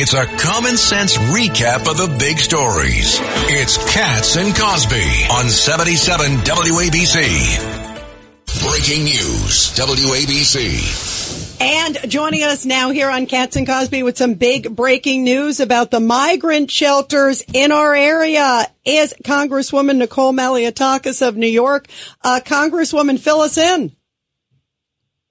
It's a common sense recap of the big stories. It's Cats and Cosby on 77 WABC. Breaking news, WABC. And joining us now here on Cats and Cosby with some big breaking news about the migrant shelters in our area is Congresswoman Nicole Malliotakis of New York. Uh, Congresswoman, fill us in.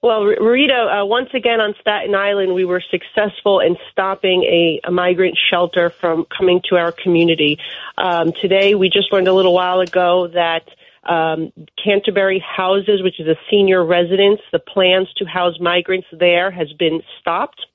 Well, Rita, uh, once again on Staten Island, we were successful in stopping a, a migrant shelter from coming to our community. Um, today, we just learned a little while ago that um, Canterbury Houses, which is a senior residence, the plans to house migrants there has been stopped.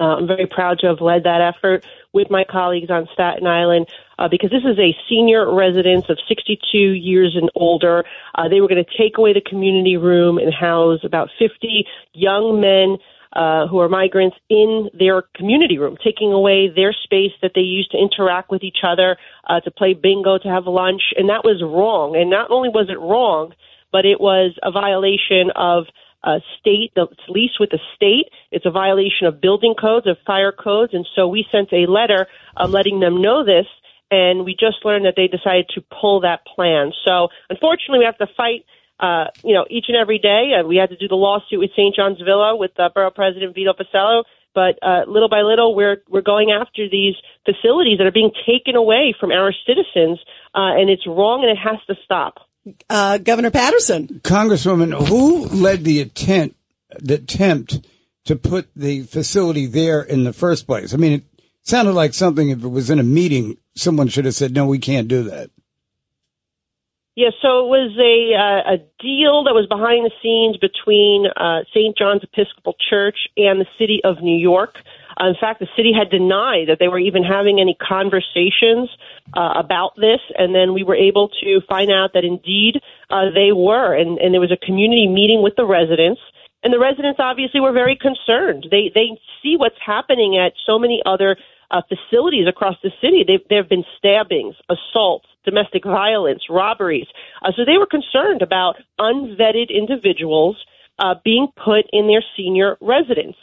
Uh, I'm very proud to have led that effort with my colleagues on Staten Island uh, because this is a senior residence of 62 years and older. Uh, they were going to take away the community room and house about 50 young men uh, who are migrants in their community room, taking away their space that they use to interact with each other, uh, to play bingo, to have lunch, and that was wrong. And not only was it wrong, but it was a violation of uh, state, the lease with the state. It's a violation of building codes, of fire codes, and so we sent a letter um, letting them know this. And we just learned that they decided to pull that plan. So unfortunately, we have to fight uh, you know, each and every day. Uh, we had to do the lawsuit with St. John's Villa with uh, Borough President Vito Fossella. But uh, little by little, we're we're going after these facilities that are being taken away from our citizens, uh, and it's wrong, and it has to stop. Uh, Governor Paterson, Congresswoman, who led the attempt the attempt to put the facility there in the first place? I mean, it sounded like something. If it was in a meeting, someone should have said, "No, we can't do that." Yeah, so it was a uh, a deal that was behind the scenes between uh, St. John's Episcopal Church and the city of New York. Uh, in fact, the city had denied that they were even having any conversations uh, about this, and then we were able to find out that indeed uh, they were, and, and there was a community meeting with the residents. And the residents obviously were very concerned. They they see what's happening at so many other uh, facilities across the city. They've, there have been stabbings, assaults, domestic violence, robberies. Uh, so they were concerned about unvetted individuals uh, being put in their senior residence.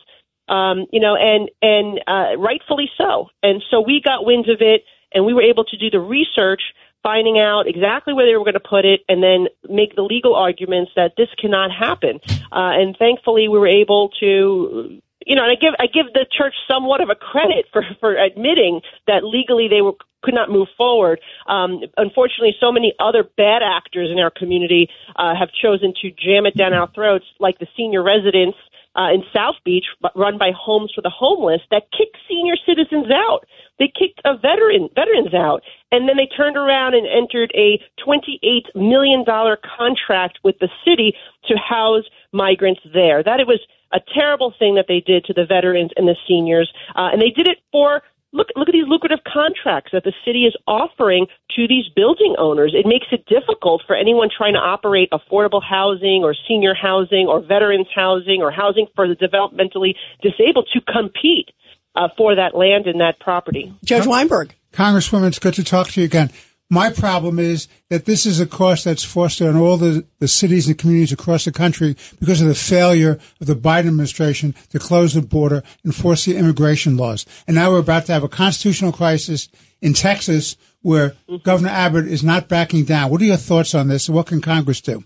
Um, you know, and and uh, rightfully so. And so we got wind of it, and we were able to do the research, finding out exactly where they were going to put it, and then make the legal arguments that this cannot happen. Uh, and thankfully, we were able to you know, and I give I give the church somewhat of a credit for for admitting that legally they were could not move forward. Um, unfortunately, so many other bad actors in our community uh, have chosen to jam it down our throats, like the senior residents uh, in South Beach, run by Homes for the Homeless, that kicked senior citizens out. They kicked a veteran veterans out, and then they turned around and entered a twenty-eight million dollar contract with the city to house migrants there. That it was a terrible thing that they did to the veterans and the seniors, uh, and they did it for look look at these lucrative contracts that the city is offering to these building owners. It makes it difficult for anyone trying to operate affordable housing or senior housing or veterans housing or housing for the developmentally disabled to compete uh, for that land and that property. Judge Weinberg. Congresswoman, it's good to talk to you again. My problem is that this is a cost that's fostered on all the, the cities and communities across the country because of the failure of the Biden administration to close the border, and enforce the immigration laws. And now we're about to have a constitutional crisis in Texas where. Governor Abbott is not backing down. What are your thoughts on this and what can Congress do?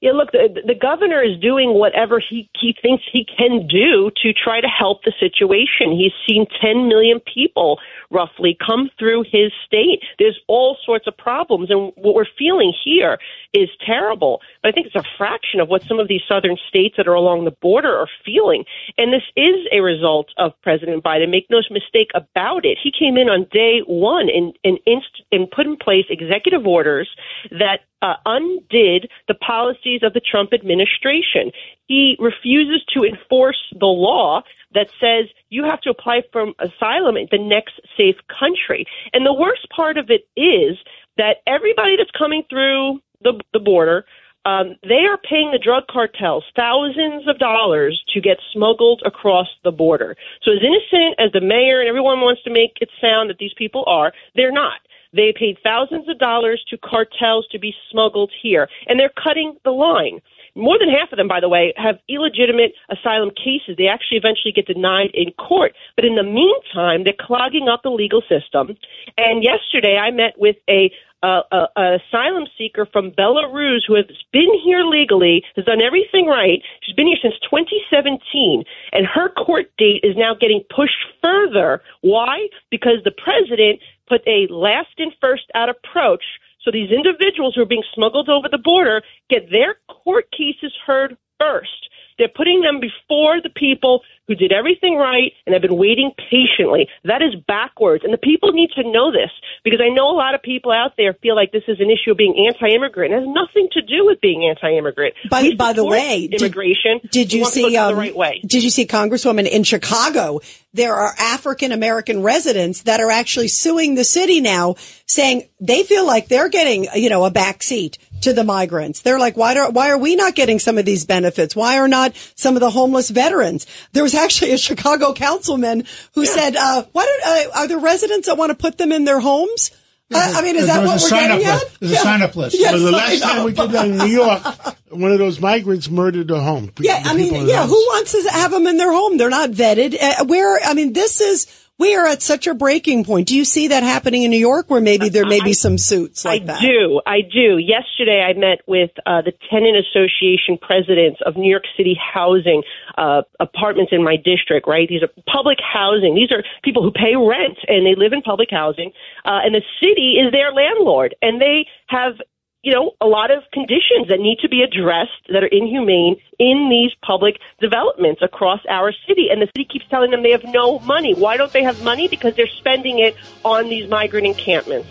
Yeah, look, the, the governor is doing whatever he, he thinks he can do to try to help the situation. He's seen 10 million people roughly come through his state. There's all sorts of problems, and what we're feeling here is terrible. But I think it's a fraction of what some of these southern states that are along the border are feeling. And this is a result of President Biden. Make no mistake about it. He came in on day one and, and, inst- and put in place executive orders that uh, undid the policies of the Trump administration. He refuses to enforce the law that says you have to apply for asylum in the next safe country. And the worst part of it is that everybody that's coming through the, the border, um, they are paying the drug cartels thousands of dollars to get smuggled across the border. So as innocent as the mayor and everyone wants to make it sound that these people are, they're not. They paid thousands of dollars to cartels to be smuggled here, and they're cutting the line. more than half of them, by the way, have illegitimate asylum cases. They actually eventually get denied in court. But in the meantime, they're clogging up the legal system. And yesterday, I met with a uh, a, a asylum seeker from Belarus who has been here legally, has done everything right. She's been here since 2017, and her court date is now getting pushed further. Why? Because the president put a last in, first out approach. So these individuals who are being smuggled over the border get their court cases heard first. They're putting them before the people who did everything right and have been waiting patiently. That is backwards. And the people need to know this because I know a lot of people out there feel like this is an issue of being anti-immigrant. It has nothing to do with being anti-immigrant. By, by the way, immigration. Did, We you want to go see? the Um, right way. Did you see Congresswoman in Chicago? There are African American residents that are actually suing the city now, saying they feel like they're getting, you know, a back seat to the migrants. They're like, why do, why are we not getting some of these benefits? Why are not some of the homeless veterans? There was actually a Chicago councilman who said, uh, why don't, uh, are there residents that want to put them in their homes? Uh, I mean, is that what we're getting list. at? There's a sign-up list. Yes, Well, the last time we did that in New York, one of those migrants murdered a home. Yeah, I mean, yeah, who wants to have them in their home? They're not vetted. Uh, where, I mean, this is, we are at such a breaking point. Do you see that happening in New York where maybe there may be some suits like I that? do. I do. Yesterday, I met with uh, the tenant association presidents of New York City housing uh, apartments in my district. Right, these are public housing. These are people who pay rent and they live in public housing, uh, and the city is their landlord, and they have. You know, a lot of conditions that need to be addressed that are inhumane in these public developments across our city. And the city keeps telling them they have no money. Why don't they have money? Because they're spending it on these migrant encampments.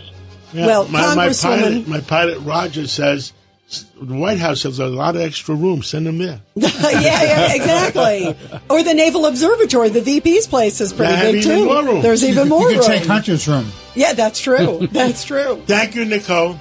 Yeah, Well, my, my pilot, my pilot Roger says the White House has a lot of extra room. Send them there. yeah, yeah, exactly. Or the Naval Observatory, the VP's place is pretty They have big even too. more room. There's even You more can room. take Hunter's room. yeah, that's true. That's true. Thank you, Nicole.